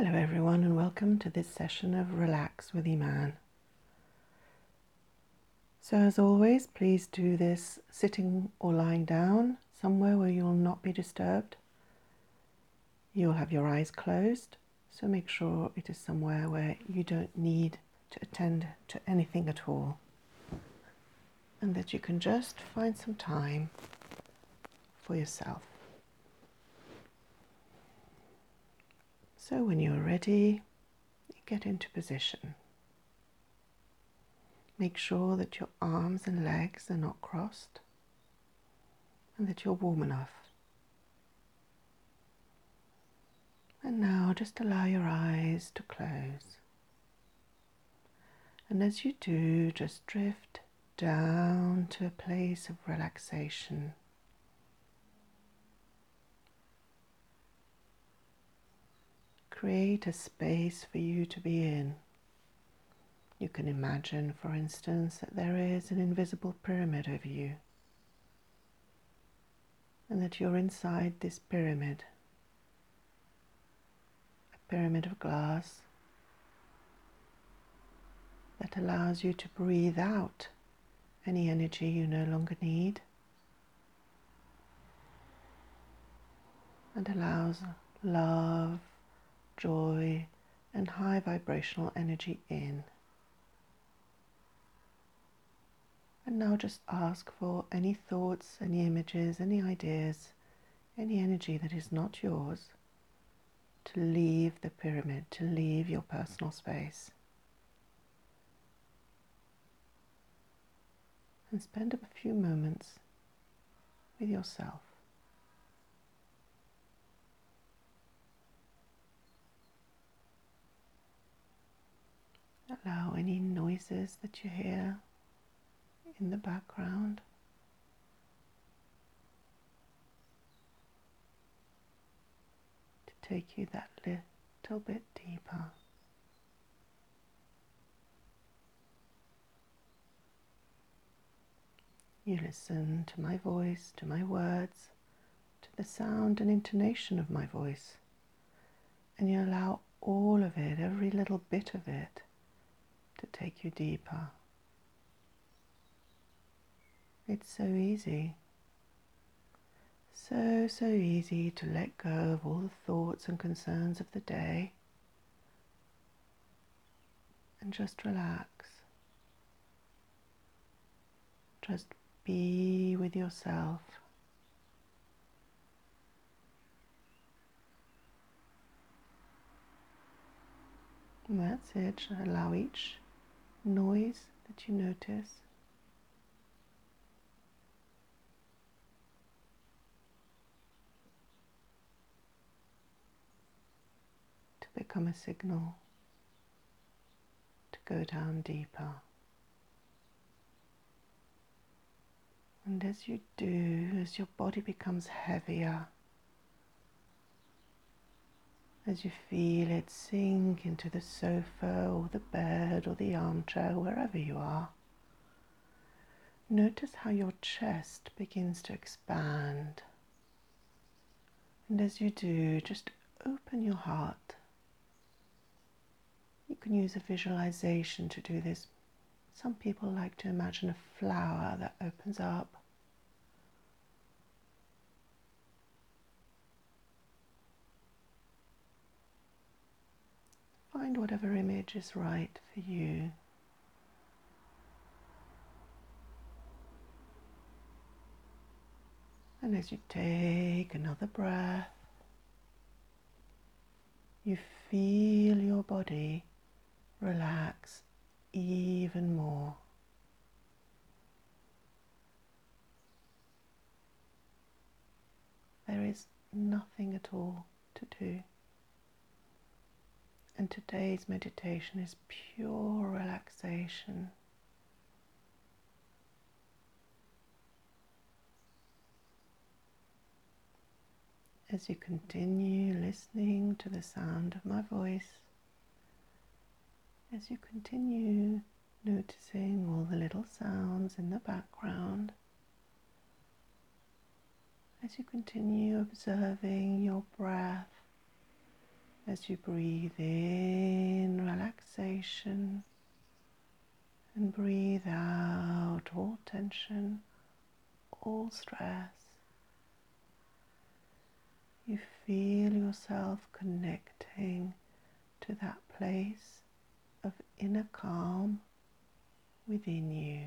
Hello, everyone, and welcome to this session of Relax with Iman. So, as always, please do this sitting or lying down somewhere where you will not be disturbed. You'll have your eyes closed, so make sure it is somewhere where you don't need to attend to anything at all, and that you can just find some time for yourself. So, when you're ready, get into position. Make sure that your arms and legs are not crossed and that you're warm enough. And now just allow your eyes to close. And as you do, just drift down to a place of relaxation. Create a space for you to be in. You can imagine, for instance, that there is an invisible pyramid over you and that you're inside this pyramid, a pyramid of glass that allows you to breathe out any energy you no longer need and allows love joy, and high vibrational energy in. And now just ask for any thoughts, any images, any ideas, any energy that is not yours to leave the pyramid, to leave your personal space. And spend a few moments with yourself. Any noises that you hear in the background to take you that little bit deeper. You listen to my voice, to my words, to the sound and intonation of my voice, and you allow all of it, every little bit of it, to take you deeper. It's so easy. So, so easy to let go of all the thoughts and concerns of the day and just relax. Just be with yourself. And that's it. Allow each noise that you notice. To become a signal to go down deeper. And as you do, as your body becomes heavier, as you feel it sink into the sofa or the bed or the armchair, wherever you are. Notice how your chest begins to expand. And as you do, just open your heart. You can use a visualization to do this. Some people like to imagine a flower that opens up Find whatever image is right for you. And as you take another breath, you feel your body relax even more. There is nothing at all to do. And today's meditation is pure relaxation. As you continue listening to the sound of my voice, as you continue noticing all the little sounds in the background, as you continue observing your breath as you breathe in relaxation and breathe out all tension, all stress. You feel yourself connecting to that place of inner calm within you.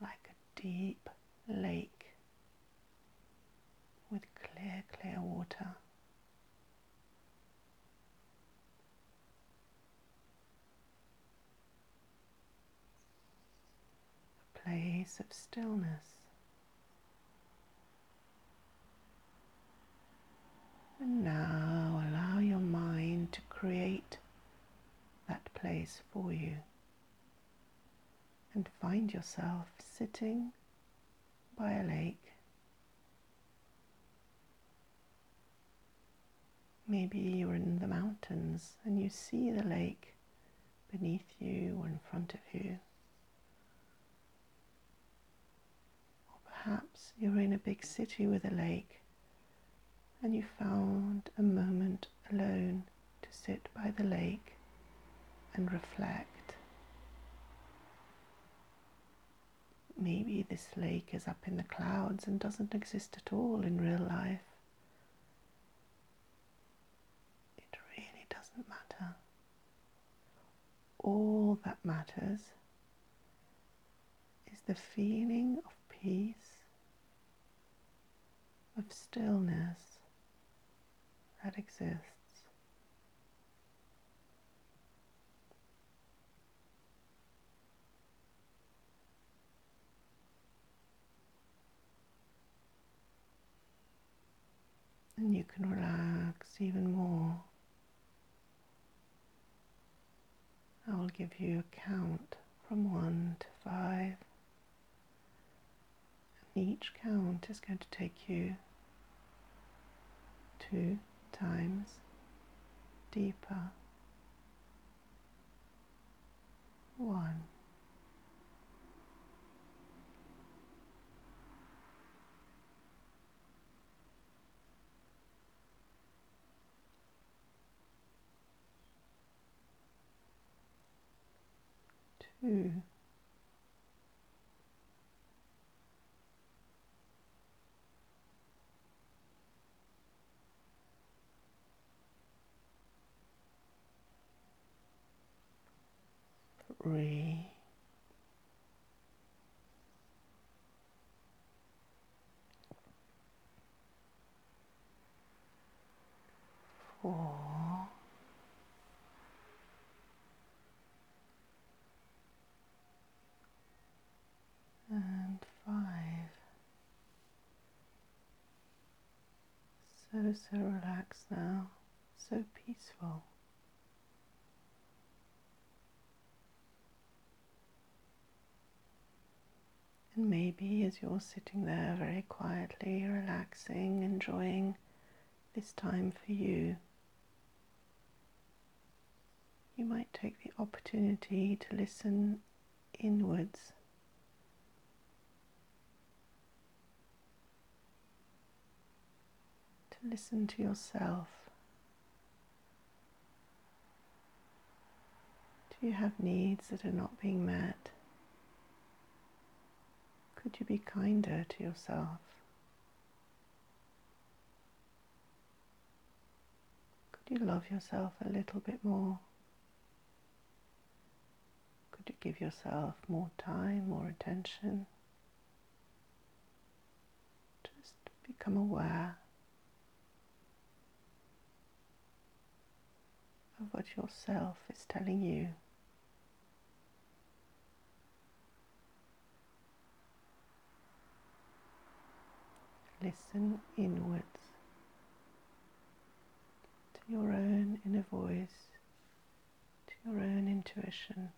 Like a deep lake with clear, clear water. A place of stillness. And now allow your mind to create that place for you and find yourself sitting by a lake. Maybe you're in the mountains and you see the lake beneath you or in front of you. Or perhaps you're in a big city with a lake and you found a moment alone to sit by the lake and reflect. Maybe this lake is up in the clouds and doesn't exist at all in real life. It really doesn't matter. All that matters is the feeling of peace, of stillness that exists. And you can relax even more. I will give you a count from one to five. And each count is going to take you two times deeper. One. Mm. Two. three, four, and five. So, relaxed now, so peaceful. And maybe as you're sitting there very quietly, relaxing, enjoying this time for you, you might take the opportunity to listen inwards. Listen to yourself. Do you have needs that are not being met? Could you be kinder to yourself? Could you love yourself a little bit more? Could you give yourself more time, more attention? Just become aware of what yourself is telling you. listen inwards to your own inner voice, to your own intuition.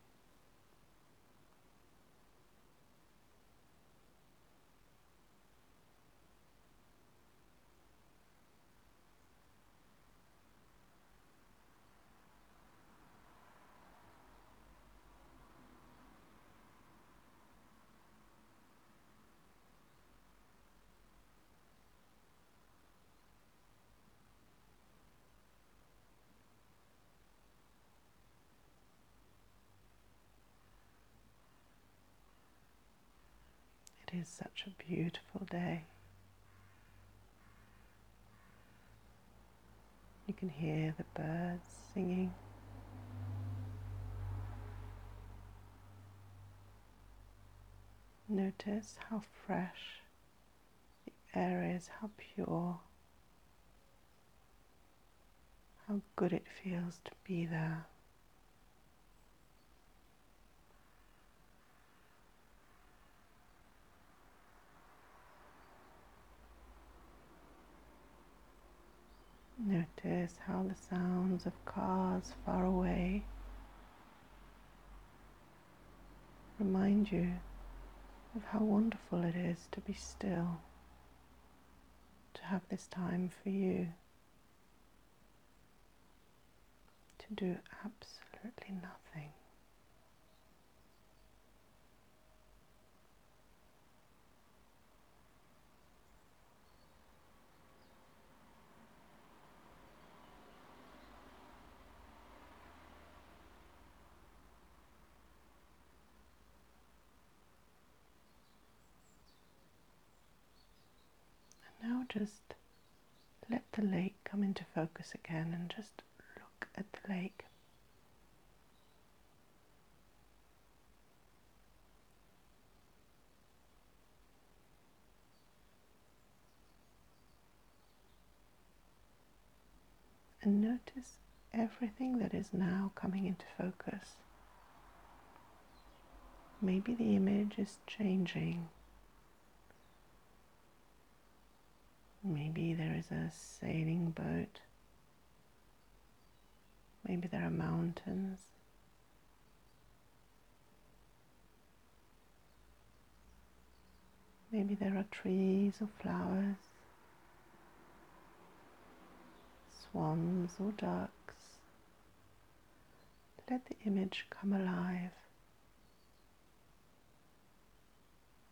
It is such a beautiful day. You can hear the birds singing. Notice how fresh the air is, how pure, how good it feels to be there. Notice how the sounds of cars far away remind you of how wonderful it is to be still, to have this time for you, to do absolutely nothing. now just let the lake come into focus again and just look at the lake. And notice everything that is now coming into focus. Maybe the image is changing. Maybe there is a sailing boat. Maybe there are mountains. Maybe there are trees or flowers, swans or ducks. Let the image come alive.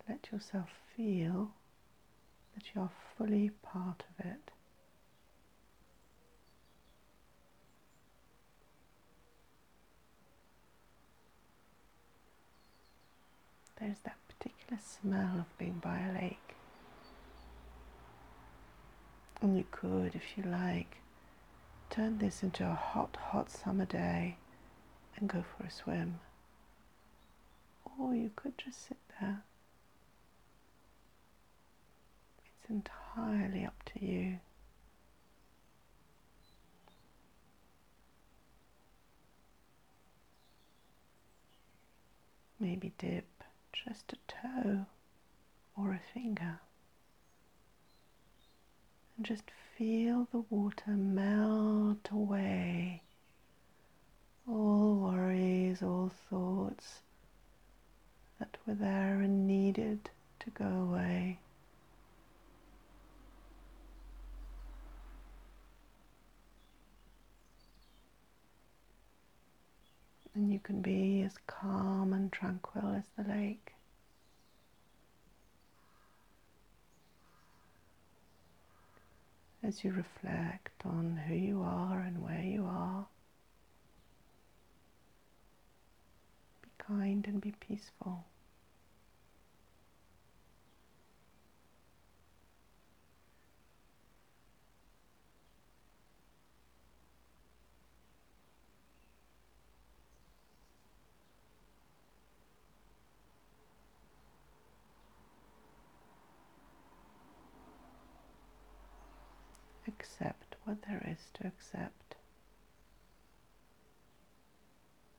Let yourself feel that you're fully part of it. There's that particular smell of being by a lake. And you could, if you like, turn this into a hot, hot summer day and go for a swim. Or you could just sit there entirely up to you. Maybe dip just a toe or a finger and just feel the water melt away. All worries, all thoughts that were there and needed to go away. And you can be as calm and tranquil as the lake. As you reflect on who you are and where you are, be kind and be peaceful. accept what there is to accept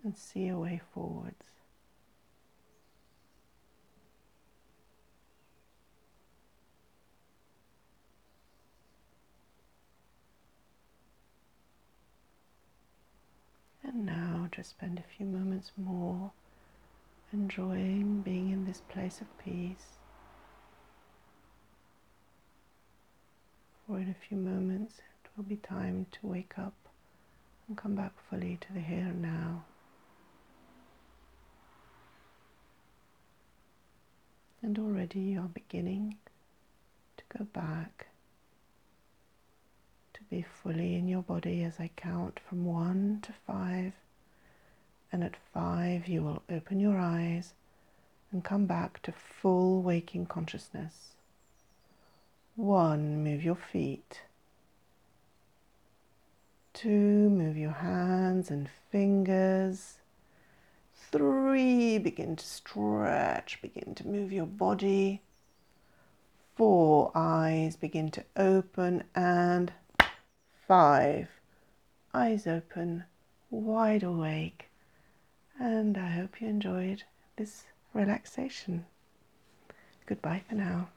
and see a way forwards. And now just spend a few moments more enjoying being in this place of peace. for in a few moments will be time to wake up and come back fully to the here and now. And already you are beginning to go back to be fully in your body as I count from one to five. And at five, you will open your eyes and come back to full waking consciousness. One, move your feet. Two, move your hands and fingers. Three, begin to stretch, begin to move your body. Four, eyes begin to open. And five, eyes open, wide awake. And I hope you enjoyed this relaxation. Goodbye for now.